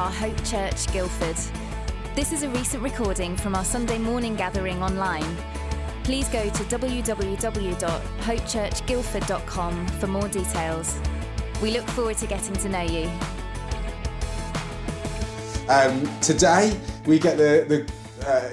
are Hope Church Guildford. This is a recent recording from our Sunday morning gathering online. Please go to www.hopechurchguildford.com for more details. We look forward to getting to know you. Um, today, we get the, the uh,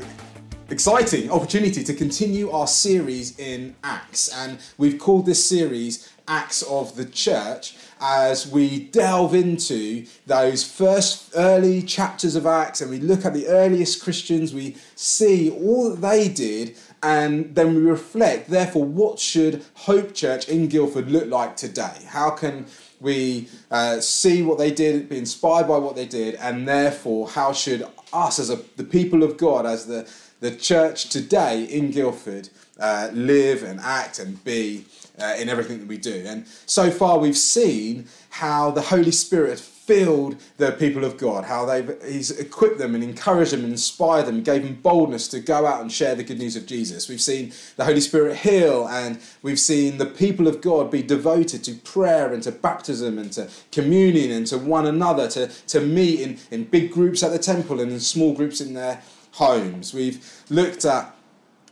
exciting opportunity to continue our series in Acts, and we've called this series Acts of the Church as we delve into those first early chapters of Acts and we look at the earliest Christians, we see all that they did, and then we reflect, therefore, what should Hope Church in Guildford look like today? How can we uh, see what they did, be inspired by what they did, and therefore, how should us, as a, the people of God, as the, the church today in Guildford, uh, live and act and be uh, in everything that we do. And so far, we've seen how the Holy Spirit filled the people of God, how they've He's equipped them and encouraged them and inspired them, gave them boldness to go out and share the good news of Jesus. We've seen the Holy Spirit heal, and we've seen the people of God be devoted to prayer and to baptism and to communion and to one another, to, to meet in, in big groups at the temple and in small groups in their homes. We've looked at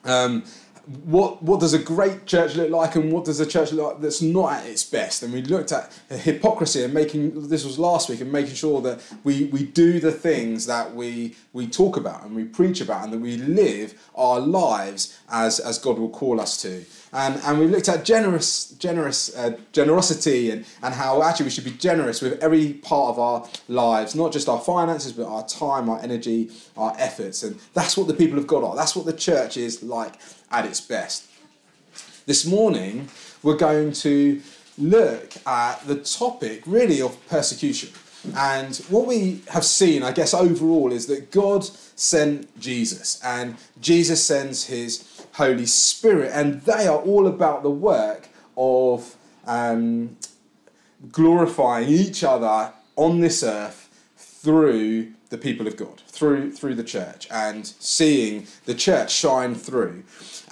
um, what what does a great church look like and what does a church look like that's not at its best? And we looked at hypocrisy and making this was last week and making sure that we we do the things that we we talk about and we preach about and that we live our lives as as God will call us to. And and we looked at generous generous uh, generosity and and how actually we should be generous with every part of our lives not just our finances but our time our energy our efforts. And that's what the people of God are. That's what the church is like at its best. This morning, we're going to look at the topic really of persecution. And what we have seen, I guess, overall is that God sent Jesus and Jesus sends his Holy Spirit, and they are all about the work of um, glorifying each other on this earth through the people of God, through, through the church, and seeing the church shine through.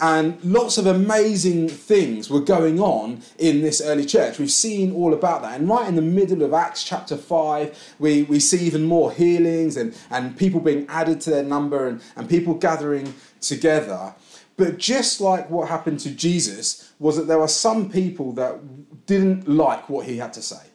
And lots of amazing things were going on in this early church. We've seen all about that. And right in the middle of Acts chapter 5, we, we see even more healings and, and people being added to their number and, and people gathering together. But just like what happened to Jesus, was that there were some people that didn't like what he had to say,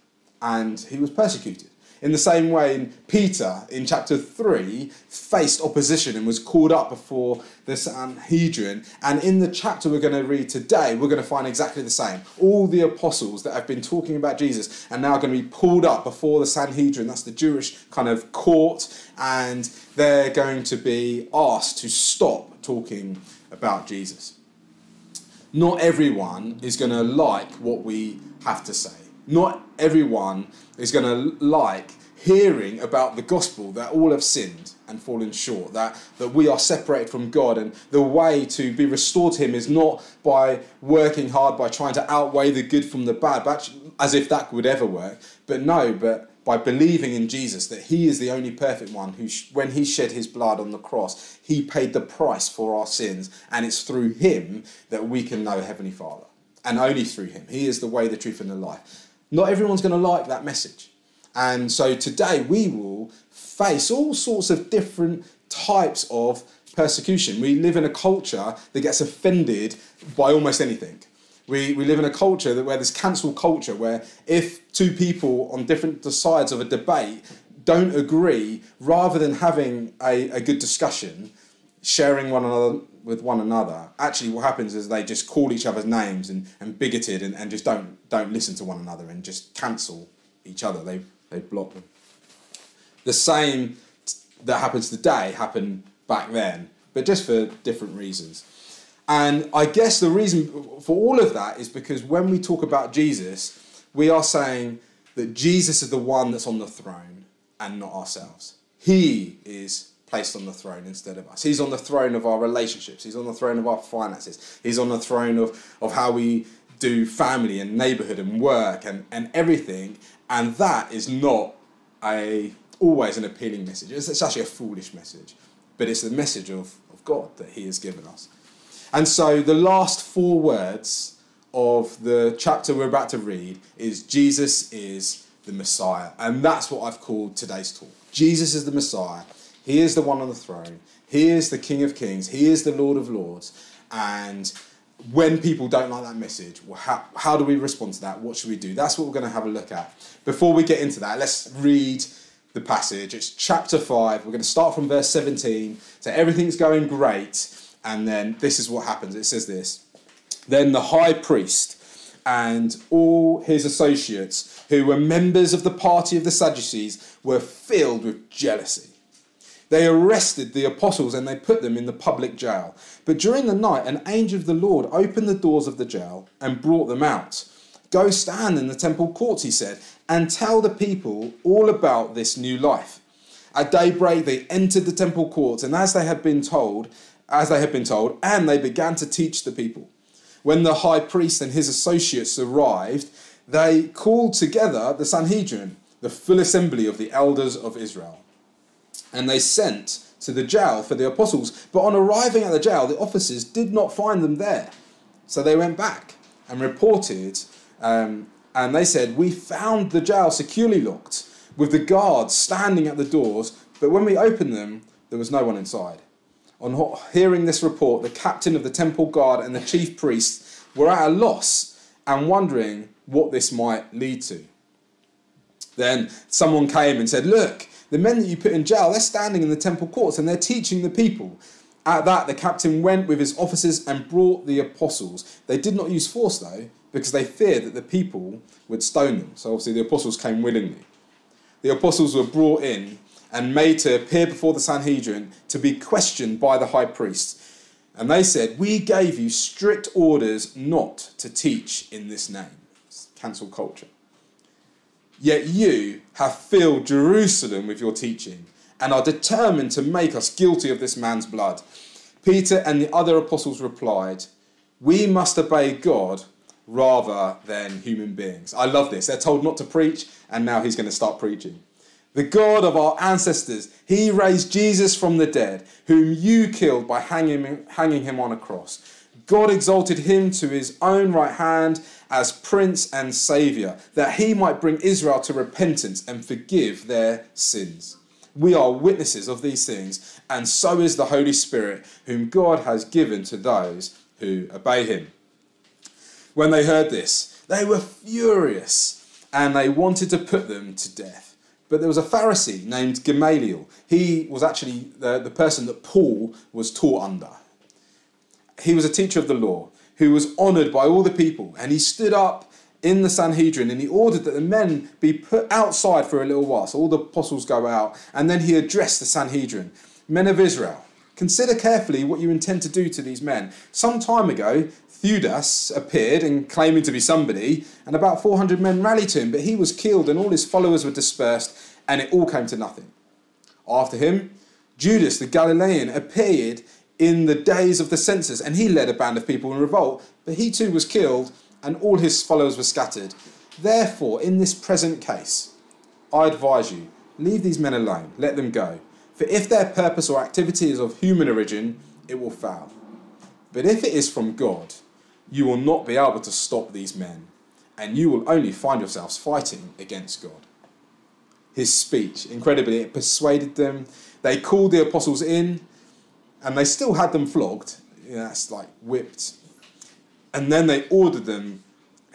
and he was persecuted. In the same way, Peter in chapter 3 faced opposition and was called up before the Sanhedrin. And in the chapter we're going to read today, we're going to find exactly the same. All the apostles that have been talking about Jesus are now going to be pulled up before the Sanhedrin, that's the Jewish kind of court, and they're going to be asked to stop talking about Jesus. Not everyone is going to like what we have to say. Not everyone is going to like hearing about the gospel that all have sinned and fallen short, that, that we are separated from God, and the way to be restored to Him is not by working hard, by trying to outweigh the good from the bad, but as if that would ever work. But no, but by believing in Jesus, that He is the only perfect one who, when He shed His blood on the cross, He paid the price for our sins, and it's through Him that we can know Heavenly Father, and only through Him. He is the way, the truth, and the life. Not everyone's going to like that message. And so today we will face all sorts of different types of persecution. We live in a culture that gets offended by almost anything. We, we live in a culture that where there's cancel culture, where if two people on different sides of a debate don't agree, rather than having a, a good discussion, sharing one another with one another, actually what happens is they just call each other's names and, and bigoted and, and just don't don't listen to one another and just cancel each other. They they block them. The same that happens today happened back then, but just for different reasons. And I guess the reason for all of that is because when we talk about Jesus, we are saying that Jesus is the one that's on the throne and not ourselves. He is placed on the throne instead of us. He's on the throne of our relationships. He's on the throne of our finances. He's on the throne of, of how we do family and neighborhood and work and, and everything. And that is not a always an appealing message. It's, it's actually a foolish message. But it's the message of, of God that He has given us. And so the last four words of the chapter we're about to read is Jesus is the Messiah. And that's what I've called today's talk. Jesus is the Messiah. He is the one on the throne. He is the King of Kings. He is the Lord of Lords. And when people don't like that message, well, how, how do we respond to that? What should we do? That's what we're going to have a look at. Before we get into that, let's read the passage. It's chapter 5. We're going to start from verse 17. So everything's going great. And then this is what happens. It says this Then the high priest and all his associates, who were members of the party of the Sadducees, were filled with jealousy. They arrested the apostles and they put them in the public jail. But during the night, an angel of the Lord opened the doors of the jail and brought them out. Go stand in the temple courts, he said, and tell the people all about this new life. At daybreak, they entered the temple courts, and as they had been told, as they had been told, and they began to teach the people. When the high priest and his associates arrived, they called together the Sanhedrin, the full assembly of the elders of Israel and they sent to the jail for the apostles. But on arriving at the jail, the officers did not find them there. So they went back and reported, um, and they said, We found the jail securely locked, with the guards standing at the doors, but when we opened them, there was no one inside. On hearing this report, the captain of the temple guard and the chief priests were at a loss and wondering what this might lead to. Then someone came and said, Look, the men that you put in jail, they're standing in the temple courts and they're teaching the people. At that, the captain went with his officers and brought the apostles. They did not use force, though, because they feared that the people would stone them. So obviously, the apostles came willingly. The apostles were brought in and made to appear before the Sanhedrin to be questioned by the high priest. And they said, We gave you strict orders not to teach in this name. Cancel culture. Yet you have filled Jerusalem with your teaching and are determined to make us guilty of this man's blood. Peter and the other apostles replied, We must obey God rather than human beings. I love this. They're told not to preach, and now he's going to start preaching. The God of our ancestors, he raised Jesus from the dead, whom you killed by hanging, hanging him on a cross. God exalted him to his own right hand as Prince and Saviour, that he might bring Israel to repentance and forgive their sins. We are witnesses of these things, and so is the Holy Spirit, whom God has given to those who obey him. When they heard this, they were furious and they wanted to put them to death. But there was a Pharisee named Gamaliel. He was actually the, the person that Paul was taught under he was a teacher of the law who was honored by all the people, and he stood up in the Sanhedrin and he ordered that the men be put outside for a little while. So all the apostles go out, and then he addressed the Sanhedrin Men of Israel, consider carefully what you intend to do to these men. Some time ago, Theudas appeared and claiming to be somebody, and about 400 men rallied to him, but he was killed and all his followers were dispersed, and it all came to nothing. After him, Judas the Galilean appeared in the days of the census, and he led a band of people in revolt, but he too was killed, and all his followers were scattered. Therefore, in this present case, I advise you, leave these men alone, let them go. For if their purpose or activity is of human origin, it will fail. But if it is from God, you will not be able to stop these men, and you will only find yourselves fighting against God. His speech, incredibly, it persuaded them. They called the apostles in and they still had them flogged. that's like whipped. And then they ordered them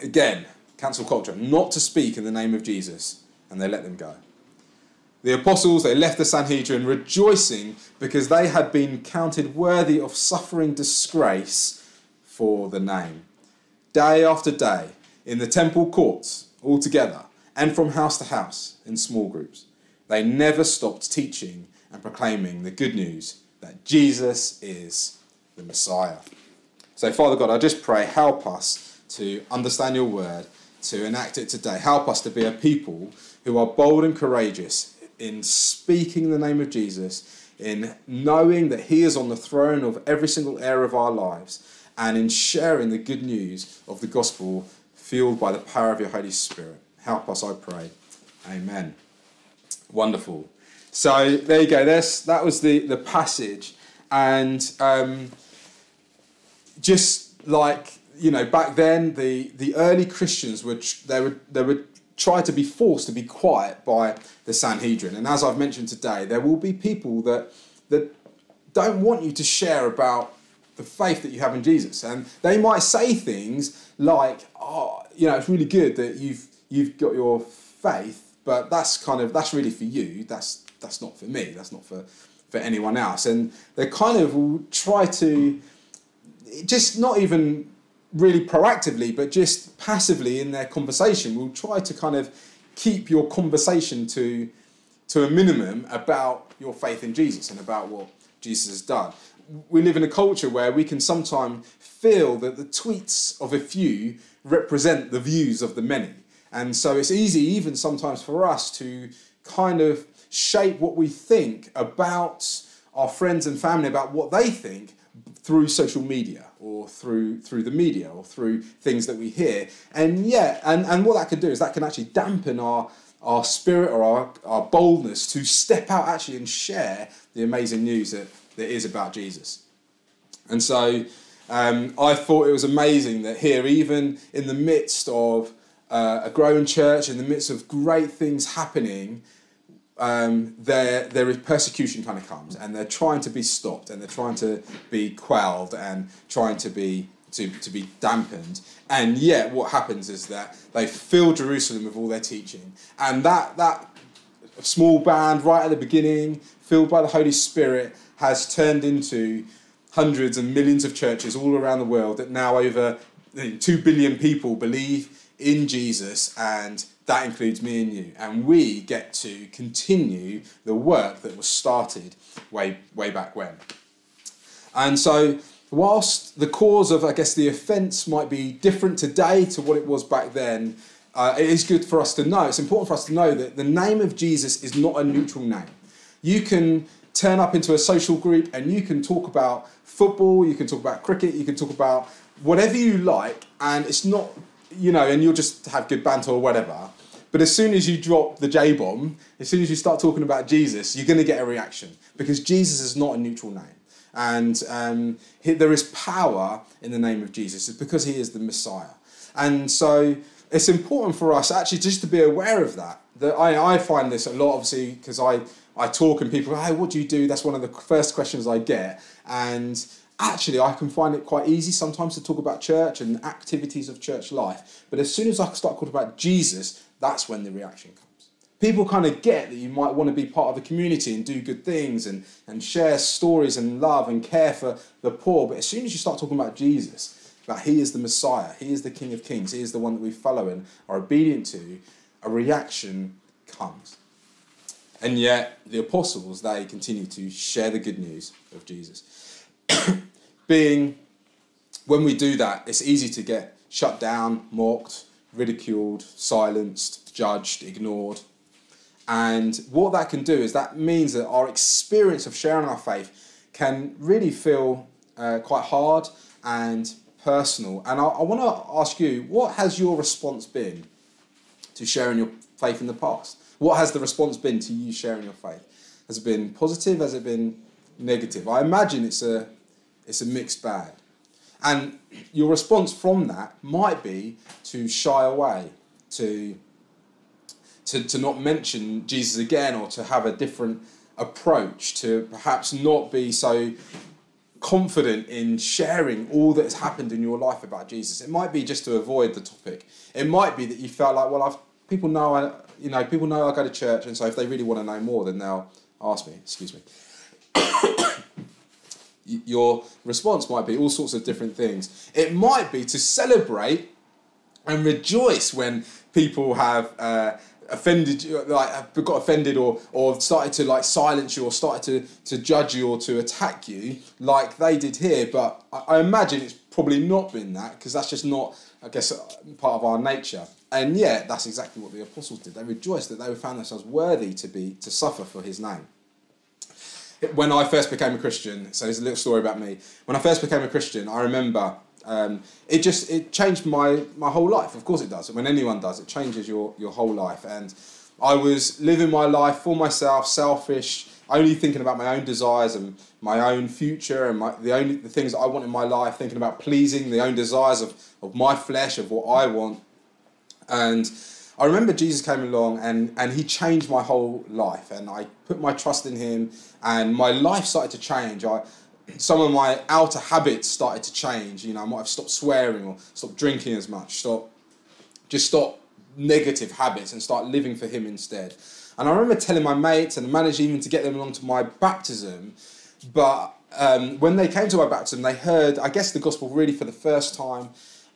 again, cancel culture, not to speak in the name of Jesus, and they let them go. The apostles, they left the Sanhedrin rejoicing because they had been counted worthy of suffering disgrace for the name. Day after day, in the temple courts, all together, and from house to house, in small groups, they never stopped teaching and proclaiming the good news that Jesus is the Messiah. So, Father God, I just pray, help us to understand your word, to enact it today. Help us to be a people who are bold and courageous in speaking the name of Jesus, in knowing that He is on the throne of every single area of our lives, and in sharing the good news of the gospel fueled by the power of your Holy Spirit. Help us, I pray. Amen. Wonderful. So there you go. That was the, the passage. And um, just like, you know, back then, the, the early Christians were, they were, they were try to be forced to be quiet by the Sanhedrin. And as I've mentioned today, there will be people that that don't want you to share about the faith that you have in Jesus. And they might say things like, "Oh, you know, it's really good that you've you've got your faith, but that's kind of that's really for you. That's that's not for me. That's not for for anyone else." And they kind of will try to just not even really proactively, but just passively in their conversation, will try to kind of keep your conversation to to a minimum about your faith in Jesus and about what Jesus has done. We live in a culture where we can sometimes feel that the tweets of a few represent the views of the many. And so it's easy, even sometimes for us, to kind of shape what we think about our friends and family, about what they think through social media or through through the media or through things that we hear. And yeah, and, and what that can do is that can actually dampen our our spirit or our, our boldness to step out actually and share the amazing news that, that is about Jesus. And so um, I thought it was amazing that here, even in the midst of uh, a growing church, in the midst of great things happening, um, is persecution kind of comes, and they're trying to be stopped, and they're trying to be quelled, and trying to be to, to be dampened. And yet, what happens is that they fill Jerusalem with all their teaching, and that that small band right at the beginning, filled by the Holy Spirit, has turned into hundreds and millions of churches all around the world. That now over two billion people believe in Jesus and that includes me and you. And we get to continue the work that was started way, way back when. And so, whilst the cause of, I guess, the offence might be different today to what it was back then, uh, it is good for us to know, it's important for us to know that the name of Jesus is not a neutral name. You can turn up into a social group and you can talk about football, you can talk about cricket, you can talk about whatever you like, and it's not, you know, and you'll just have good banter or whatever. But as soon as you drop the J bomb, as soon as you start talking about Jesus, you're going to get a reaction because Jesus is not a neutral name. And um, he, there is power in the name of Jesus. It's because he is the Messiah. And so it's important for us actually just to be aware of that. That I, I find this a lot, obviously, because I, I talk and people hey, what do you do? That's one of the first questions I get. And actually I can find it quite easy sometimes to talk about church and activities of church life. But as soon as I start talking about Jesus, that's when the reaction comes. People kind of get that you might want to be part of a community and do good things and, and share stories and love and care for the poor. But as soon as you start talking about Jesus, that He is the Messiah, He is the King of Kings, He is the one that we follow and are obedient to, a reaction comes. And yet, the apostles, they continue to share the good news of Jesus. Being, when we do that, it's easy to get shut down, mocked, ridiculed, silenced, judged, ignored. And what that can do is that means that our experience of sharing our faith can really feel uh, quite hard and personal. And I, I want to ask you, what has your response been to sharing your faith in the past? What has the response been to you sharing your faith? Has it been positive? Has it been negative? I imagine it's a it's a mixed bag. And your response from that might be to shy away, to, to, to not mention Jesus again, or to have a different approach, to perhaps not be so confident in sharing all that has happened in your life about Jesus. It might be just to avoid the topic. It might be that you felt like, well, I've, people know I, you know, people know I go to church, and so if they really want to know more, then they'll ask me. Excuse me your response might be all sorts of different things. It might be to celebrate and rejoice when people have uh, offended you, like have got offended or or started to like silence you or started to to judge you or to attack you like they did here. But I, I imagine it's probably not been that because that's just not, I guess, part of our nature. And yet, that's exactly what the apostles did. They rejoiced that they found themselves worthy to be to suffer for His name when I first became a Christian, so there's a little story about me. When I first became a Christian, I remember um, it just it changed my my whole life. Of course, it does. When anyone does, it changes your your whole life. And I was living my life for myself, selfish, only thinking about my own desires and my own future and my, the only the things that I want in my life, thinking about pleasing the own desires of, of my flesh, of what I want. And I remember Jesus came along and, and he changed my whole life. And I put my trust in him and my life started to change. I, some of my outer habits started to change. You know, I might have stopped swearing or stopped drinking as much, stop, just stop negative habits and start living for him instead. And I remember telling my mates and managed even to get them along to my baptism. But um, when they came to my baptism, they heard, I guess, the gospel really for the first time.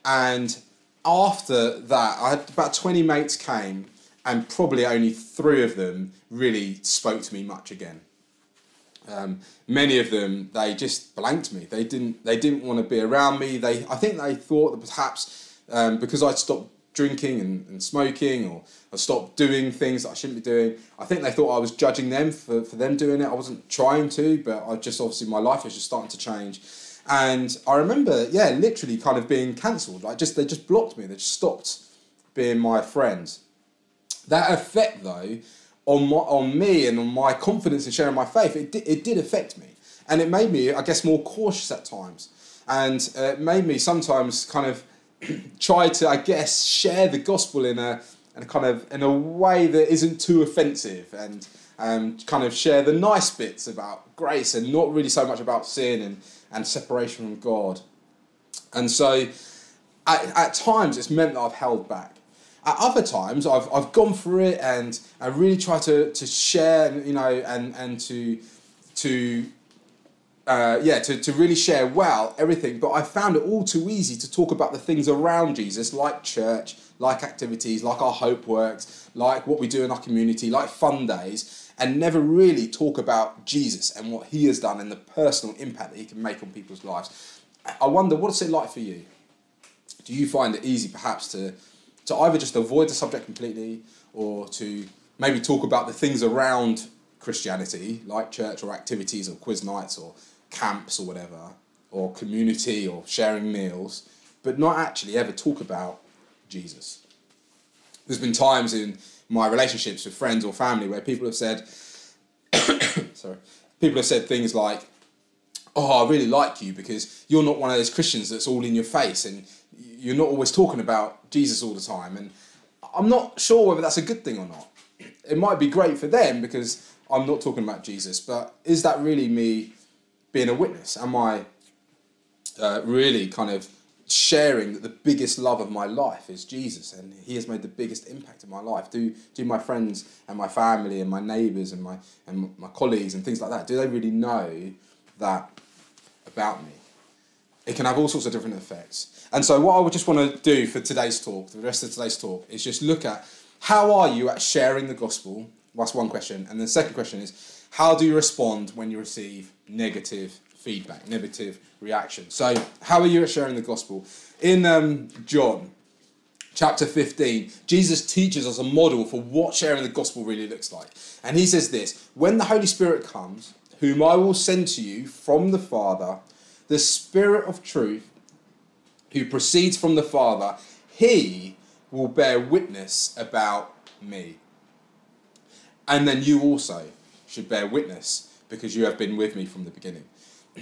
And after that, I had about 20 mates came, and probably only three of them really spoke to me much again. Um, many of them, they just blanked me. They didn't. They didn't want to be around me. They. I think they thought that perhaps um, because I'd stopped drinking and, and smoking or I stopped doing things that I shouldn't be doing. I think they thought I was judging them for, for them doing it. I wasn't trying to, but I just obviously my life was just starting to change. And I remember, yeah, literally kind of being cancelled. Like just they just blocked me. They just stopped being my friends. That effect though on my, on me and on my confidence in sharing my faith, it did, it did affect me, and it made me, I guess, more cautious at times, and uh, it made me sometimes kind of try to, I guess, share the gospel in a, in a kind of in a way that isn't too offensive, and um, kind of share the nice bits about grace and not really so much about sin and, and separation from God. And so, at, at times, it's meant that I've held back. At other times, I've, I've gone through it and I really try to, to share, you know, and, and to, to uh, yeah, to, to really share well everything. But I found it all too easy to talk about the things around Jesus, like church, like activities, like our hope works, like what we do in our community, like fun days, and never really talk about Jesus and what he has done and the personal impact that he can make on people's lives. I wonder, what's it like for you? Do you find it easy perhaps to to either just avoid the subject completely or to maybe talk about the things around Christianity, like church or activities or quiz nights or camps or whatever, or community or sharing meals, but not actually ever talk about Jesus. There's been times in my relationships with friends or family where people have said, sorry, people have said things like, oh, I really like you because you're not one of those Christians that's all in your face and you're not always talking about Jesus all the time. And I'm not sure whether that's a good thing or not. It might be great for them because I'm not talking about Jesus, but is that really me being a witness? Am I uh, really kind of sharing that the biggest love of my life is Jesus and he has made the biggest impact in my life? Do, do my friends and my family and my neighbours and my, and my colleagues and things like that, do they really know that about me? It can have all sorts of different effects. And so, what I would just want to do for today's talk, the rest of today's talk, is just look at how are you at sharing the gospel? That's one question. And the second question is, how do you respond when you receive negative feedback, negative reaction? So, how are you at sharing the gospel? In um, John chapter 15, Jesus teaches us a model for what sharing the gospel really looks like. And he says this When the Holy Spirit comes, whom I will send to you from the Father, the Spirit of truth, who proceeds from the Father, he will bear witness about me. And then you also should bear witness because you have been with me from the beginning.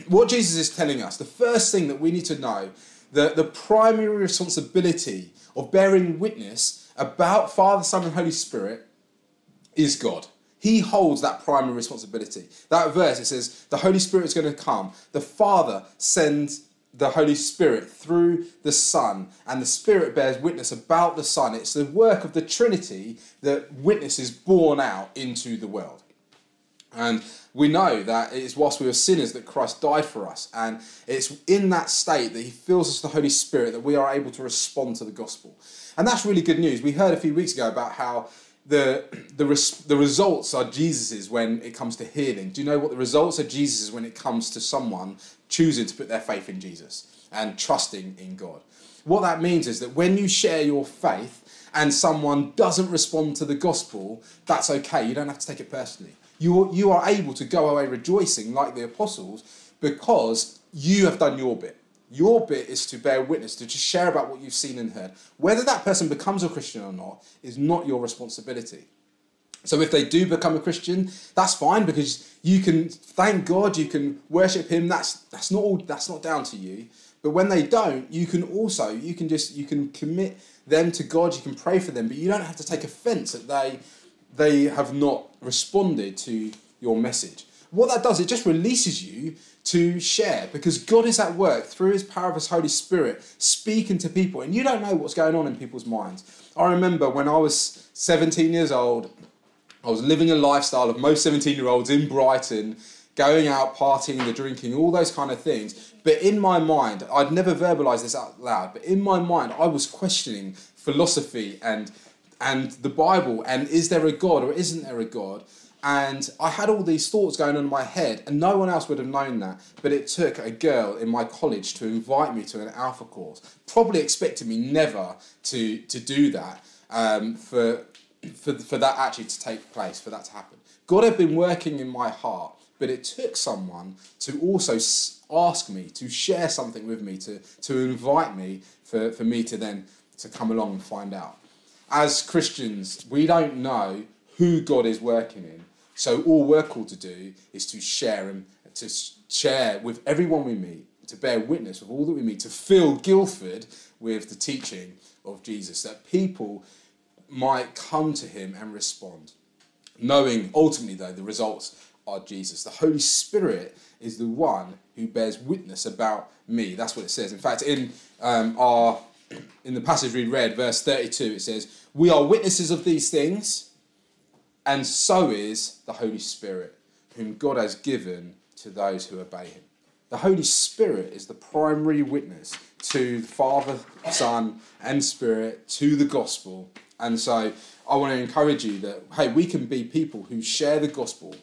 What Jesus is telling us, the first thing that we need to know, the, the primary responsibility of bearing witness about Father, Son, and Holy Spirit is God. He holds that primary responsibility. That verse, it says, the Holy Spirit is going to come. The Father sends the Holy Spirit through the Son, and the Spirit bears witness about the Son. It's the work of the Trinity that witness is born out into the world. And we know that it is whilst we were sinners that Christ died for us. And it's in that state that He fills us with the Holy Spirit that we are able to respond to the gospel. And that's really good news. We heard a few weeks ago about how the, the, res, the results are Jesus's when it comes to healing. Do you know what the results are Jesus's when it comes to someone choosing to put their faith in Jesus and trusting in God? What that means is that when you share your faith and someone doesn't respond to the gospel, that's okay. You don't have to take it personally. You, you are able to go away rejoicing like the apostles because you have done your bit. Your bit is to bear witness, to just share about what you've seen and heard. Whether that person becomes a Christian or not is not your responsibility. So if they do become a Christian, that's fine because you can thank God, you can worship Him. That's that's not all. That's not down to you. But when they don't, you can also you can just you can commit them to God. You can pray for them, but you don't have to take offence that they they have not responded to your message. What that does, it just releases you to share because God is at work through His power of His Holy Spirit speaking to people, and you don't know what's going on in people's minds. I remember when I was 17 years old, I was living a lifestyle of most 17 year olds in Brighton, going out, partying, the drinking, all those kind of things. But in my mind, I'd never verbalized this out loud, but in my mind, I was questioning philosophy and and the Bible and is there a God or isn't there a God? And I had all these thoughts going on in my head, and no one else would have known that. But it took a girl in my college to invite me to an alpha course, probably expecting me never to, to do that um, for, for, for that actually to take place, for that to happen. God had been working in my heart, but it took someone to also ask me to share something with me, to, to invite me for, for me to then to come along and find out. As Christians, we don't know who God is working in. So all we're called to do is to share and to share with everyone we meet, to bear witness of all that we meet, to fill Guildford with the teaching of Jesus, that people might come to him and respond. Knowing ultimately, though, the results are Jesus. The Holy Spirit is the one who bears witness about me. That's what it says. In fact, in um, our in the passage we read, verse 32, it says, We are witnesses of these things, and so is the Holy Spirit, whom God has given to those who obey him. The Holy Spirit is the primary witness to the Father, Son, and Spirit, to the gospel. And so I want to encourage you that, hey, we can be people who share the gospel.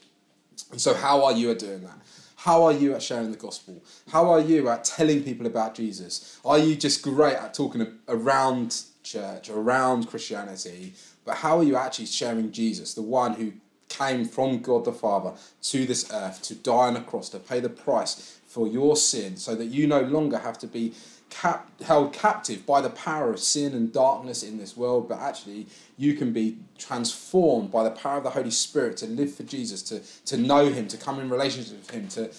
And so, how are you at doing that? How are you at sharing the gospel? How are you at telling people about Jesus? Are you just great at talking around church, around Christianity? But how are you actually sharing Jesus, the one who came from God the Father to this earth to die on a cross, to pay the price for your sin, so that you no longer have to be cap- held captive by the power of sin and darkness in this world, but actually you can be transformed by the power of the Holy Spirit to live for Jesus, to, to know Him, to come in relationship with Him, to,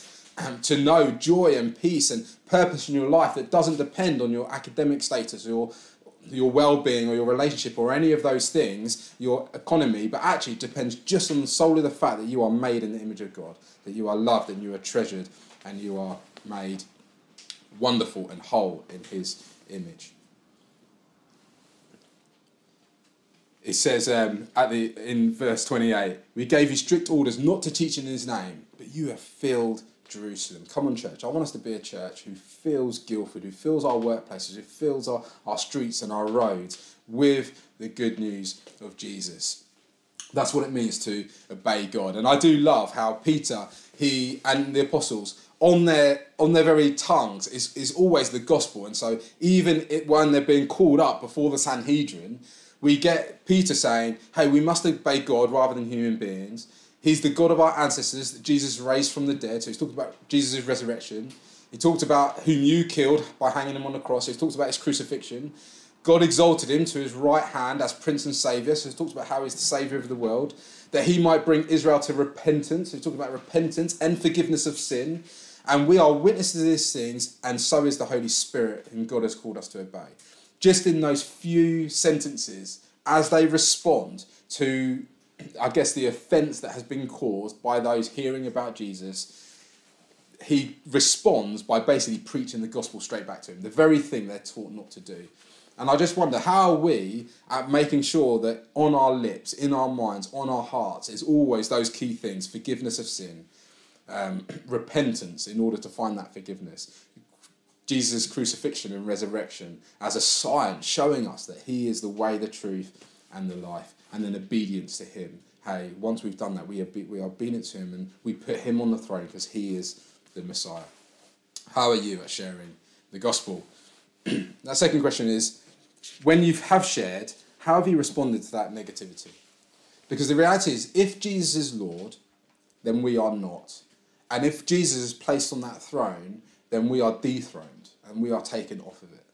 um, to know joy and peace and purpose in your life that doesn't depend on your academic status or your well-being or your relationship or any of those things, your economy, but actually depends just on solely the fact that you are made in the image of God, that you are loved and you are treasured and you are made wonderful and whole in his image. It says um, at the in verse 28, we gave you strict orders not to teach in his name, but you have filled Jerusalem. Come on, church. I want us to be a church who fills Guildford, who fills our workplaces, who fills our, our streets and our roads with the good news of Jesus. That's what it means to obey God. And I do love how Peter, he and the apostles on their on their very tongues is, is always the gospel. And so even it, when they're being called up before the Sanhedrin, we get Peter saying, hey, we must obey God rather than human beings. He's the God of our ancestors that Jesus raised from the dead. So he's talked about Jesus' resurrection. He talked about whom you killed by hanging him on the cross. He talks about his crucifixion. God exalted him to his right hand as Prince and Saviour. So he talks about how he's the Saviour of the world. That he might bring Israel to repentance. He talks about repentance and forgiveness of sin. And we are witnesses of these things, and so is the Holy Spirit, whom God has called us to obey. Just in those few sentences, as they respond to, I guess, the offence that has been caused by those hearing about Jesus, he responds by basically preaching the gospel straight back to him, the very thing they're taught not to do. And I just wonder how we at making sure that on our lips, in our minds, on our hearts is always those key things forgiveness of sin, um, repentance in order to find that forgiveness. Jesus' crucifixion and resurrection as a sign showing us that He is the way, the truth, and the life, and then obedience to Him. Hey, once we've done that, we are, we are obedient to Him and we put Him on the throne because He is the Messiah. How are you at sharing the gospel? that second question is when you have shared, how have you responded to that negativity? Because the reality is, if Jesus is Lord, then we are not. And if Jesus is placed on that throne, then we are dethroned and we are taken off of it.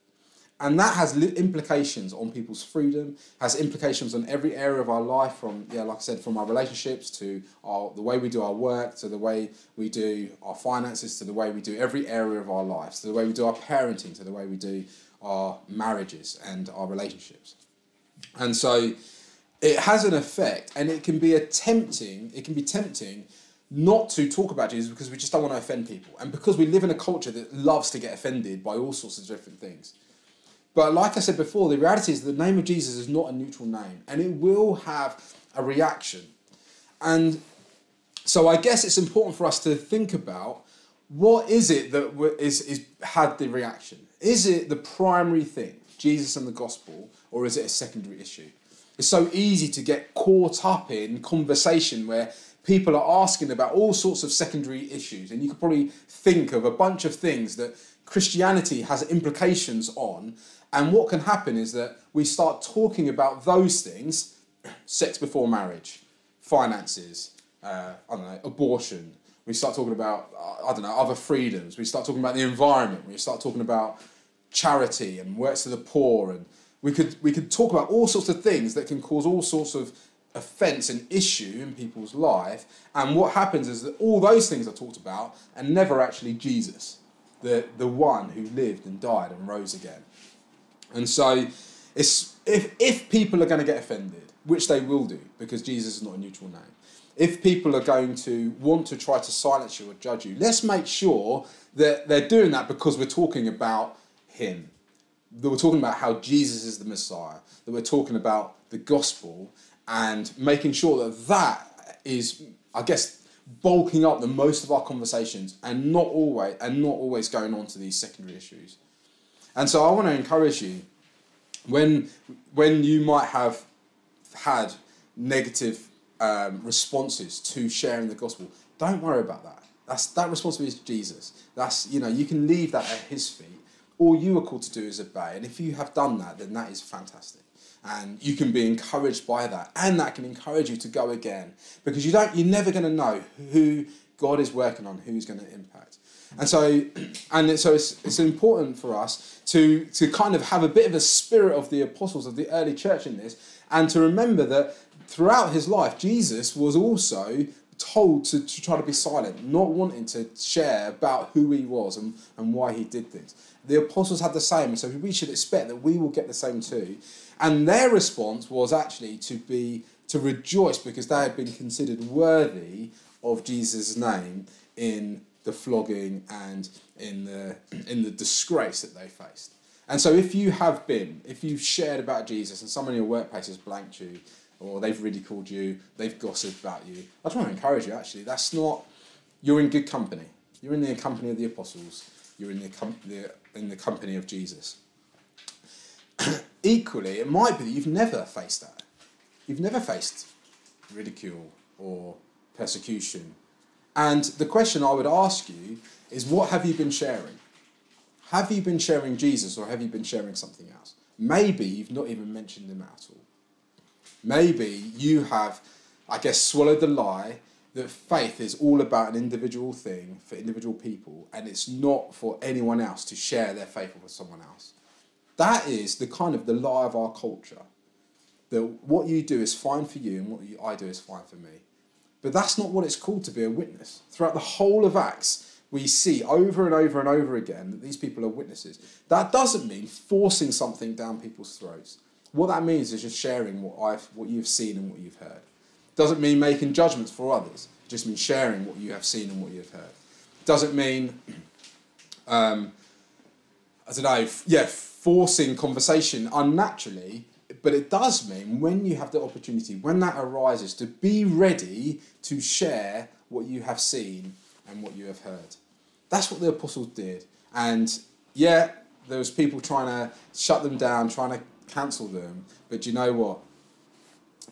And that has implications on people's freedom, has implications on every area of our life, from yeah, like I said, from our relationships to our, the way we do our work, to the way we do our finances, to the way we do every area of our lives, to the way we do our parenting, to the way we do our marriages and our relationships. And so it has an effect, and it can be a tempting. It can be tempting not to talk about Jesus because we just don't want to offend people, and because we live in a culture that loves to get offended by all sorts of different things. But like I said before, the reality is the name of Jesus is not a neutral name, and it will have a reaction. And so I guess it's important for us to think about what is it that is, is had the reaction? Is it the primary thing, Jesus and the gospel, or is it a secondary issue? It's so easy to get caught up in conversation where people are asking about all sorts of secondary issues, and you could probably think of a bunch of things that Christianity has implications on. And what can happen is that we start talking about those things sex before marriage, finances, uh, I don't know, abortion. We start talking about, uh, I don't know, other freedoms. We start talking about the environment. We start talking about charity and works to the poor and we could we could talk about all sorts of things that can cause all sorts of offence and issue in people's life. And what happens is that all those things are talked about and never actually Jesus, the, the one who lived and died and rose again. And so it's, if, if people are going to get offended, which they will do because Jesus is not a neutral name, if people are going to want to try to silence you or judge you, let's make sure that they're doing that because we're talking about Him that we're talking about how Jesus is the Messiah, that we're talking about the gospel, and making sure that that is, I guess, bulking up the most of our conversations, and not always and not always going on to these secondary issues. And so I want to encourage you when when you might have had negative um, responses to sharing the gospel, don't worry about that. That's that responsibility is Jesus. That's you know you can leave that at His feet all you are called to do is obey. And if you have done that, then that is fantastic. And you can be encouraged by that. And that can encourage you to go again. Because you don't, you're never going to know who God is working on, who's going to impact. And so, and so it's, it's important for us to, to kind of have a bit of a spirit of the apostles of the early church in this, and to remember that throughout his life, Jesus was also told to, to try to be silent, not wanting to share about who he was and, and why he did things. The apostles had the same, so we should expect that we will get the same too. And their response was actually to be to rejoice because they had been considered worthy of Jesus' name in the flogging and in the in the disgrace that they faced. And so if you have been, if you've shared about Jesus and someone in your workplace has blanked you, or they've ridiculed you, they've gossiped about you, I just want to encourage you actually, that's not you're in good company. You're in the company of the apostles. You're in the, com- the in the company of Jesus. Equally, it might be that you've never faced that. You've never faced ridicule or persecution. And the question I would ask you is what have you been sharing? Have you been sharing Jesus or have you been sharing something else? Maybe you've not even mentioned him at all. Maybe you have, I guess, swallowed the lie that faith is all about an individual thing for individual people and it's not for anyone else to share their faith with someone else. That is the kind of the lie of our culture. That what you do is fine for you and what you, I do is fine for me. But that's not what it's called to be a witness. Throughout the whole of Acts, we see over and over and over again that these people are witnesses. That doesn't mean forcing something down people's throats. What that means is just sharing what I've what you've seen and what you've heard. Doesn't mean making judgments for others. It just means sharing what you have seen and what you have heard. Doesn't mean, um, I don't know, yeah, forcing conversation unnaturally. But it does mean when you have the opportunity, when that arises, to be ready to share what you have seen and what you have heard. That's what the apostles did. And yeah, there was people trying to shut them down, trying to cancel them. But you know what?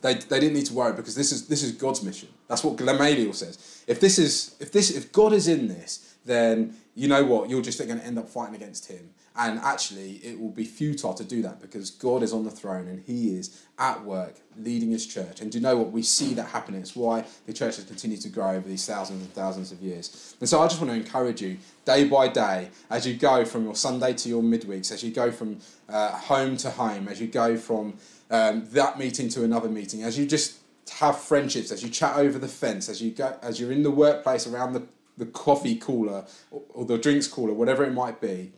They, they didn't need to worry because this is this is God's mission. That's what Gamaliel says. If this is if this if God is in this, then you know what you're just going to end up fighting against Him, And actually, it will be futile to do that because God is on the throne and He is at work leading His church. And do you know what? We see that happening. It's why the church has continued to grow over these thousands and thousands of years. And so I just want to encourage you, day by day, as you go from your Sunday to your midweeks, as you go from uh, home to home, as you go from um, that meeting to another meeting, as you just have friendships, as you chat over the fence, as you go, as you're in the workplace around the, the coffee cooler or, or the drinks cooler, whatever it might be,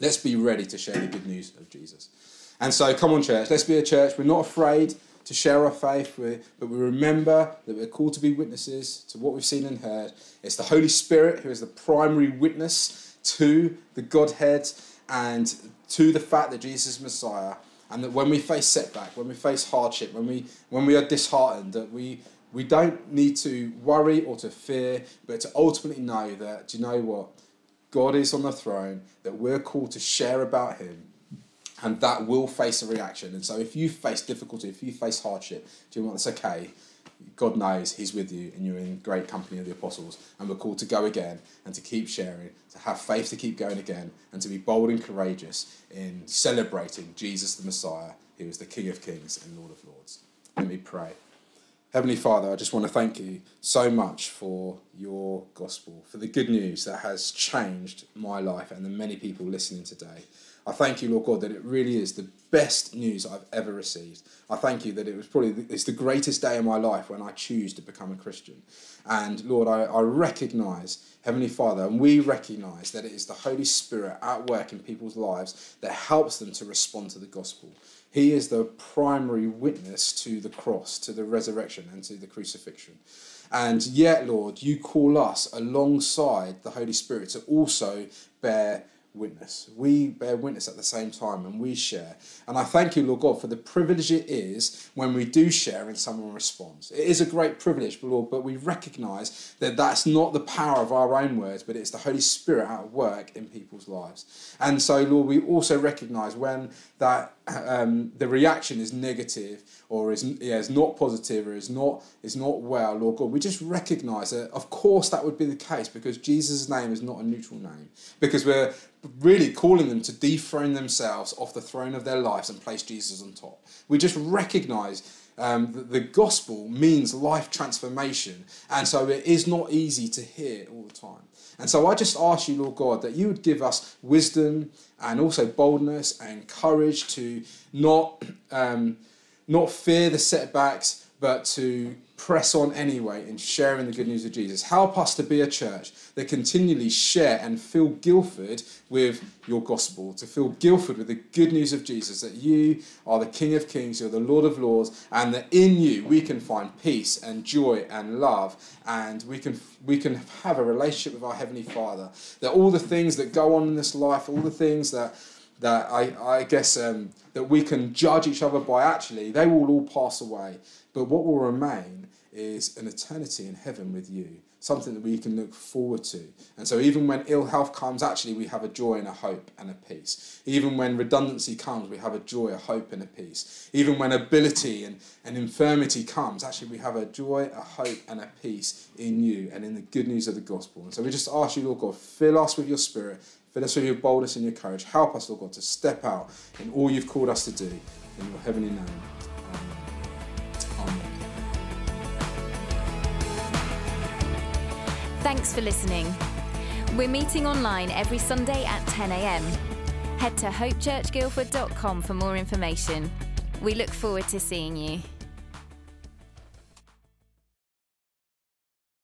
let's be ready to share the good news of Jesus. And so, come on, church, let's be a church. We're not afraid to share our faith, but we remember that we're called to be witnesses to what we've seen and heard. It's the Holy Spirit who is the primary witness to the Godhead and to the fact that Jesus is Messiah and that when we face setback, when we face hardship, when we when we are disheartened, that we we don't need to worry or to fear, but to ultimately know that do you know what? God is on the throne, that we're called to share about him, and that will face a reaction. And so if you face difficulty, if you face hardship, do you know what? Okay. God knows He's with you and you're in great company of the apostles. And we're called to go again and to keep sharing, to have faith to keep going again, and to be bold and courageous in celebrating Jesus the Messiah, who is the King of Kings and Lord of Lords. Let me pray. Heavenly Father, I just want to thank you so much for your gospel, for the good news that has changed my life and the many people listening today. I thank you, Lord God, that it really is the best news I've ever received. I thank you that it was probably it's the greatest day of my life when I choose to become a Christian. And Lord, I, I recognize, Heavenly Father, and we recognize that it is the Holy Spirit at work in people's lives that helps them to respond to the gospel. He is the primary witness to the cross, to the resurrection, and to the crucifixion. And yet, Lord, you call us alongside the Holy Spirit to also bear witness. We bear witness at the same time and we share. And I thank you, Lord God, for the privilege it is when we do share and someone responds. It is a great privilege, Lord, but we recognize that that's not the power of our own words, but it's the Holy Spirit at work in people's lives. And so, Lord, we also recognize when that um, the reaction is negative or is, yeah, is not positive or is not, is not well, Lord God, we just recognize that, of course, that would be the case because Jesus' name is not a neutral name. Because we're really calling them to dethrone themselves off the throne of their lives and place Jesus on top. We just recognize um, that the gospel means life transformation, and so it is not easy to hear all the time. And so I just ask you, Lord God, that you would give us wisdom and also boldness and courage to not um, not fear the setbacks, but to press on anyway in sharing the good news of Jesus. Help us to be a church that continually share and fill Guildford with your gospel, to fill Guildford with the good news of Jesus, that you are the King of Kings, you're the Lord of Lords, and that in you we can find peace and joy and love, and we can we can have a relationship with our Heavenly Father. That all the things that go on in this life, all the things that that I, I guess um, that we can judge each other by actually, they will all pass away. But what will remain is an eternity in heaven with you, something that we can look forward to. And so, even when ill health comes, actually, we have a joy and a hope and a peace. Even when redundancy comes, we have a joy, a hope, and a peace. Even when ability and, and infirmity comes, actually, we have a joy, a hope, and a peace in you and in the good news of the gospel. And so, we just ask you, Lord God, fill us with your spirit, fill us with your boldness and your courage. Help us, Lord God, to step out in all you've called us to do in your heavenly name. Um, Thanks for listening. We're meeting online every Sunday at 10am. Head to hopechurchguildford.com for more information. We look forward to seeing you.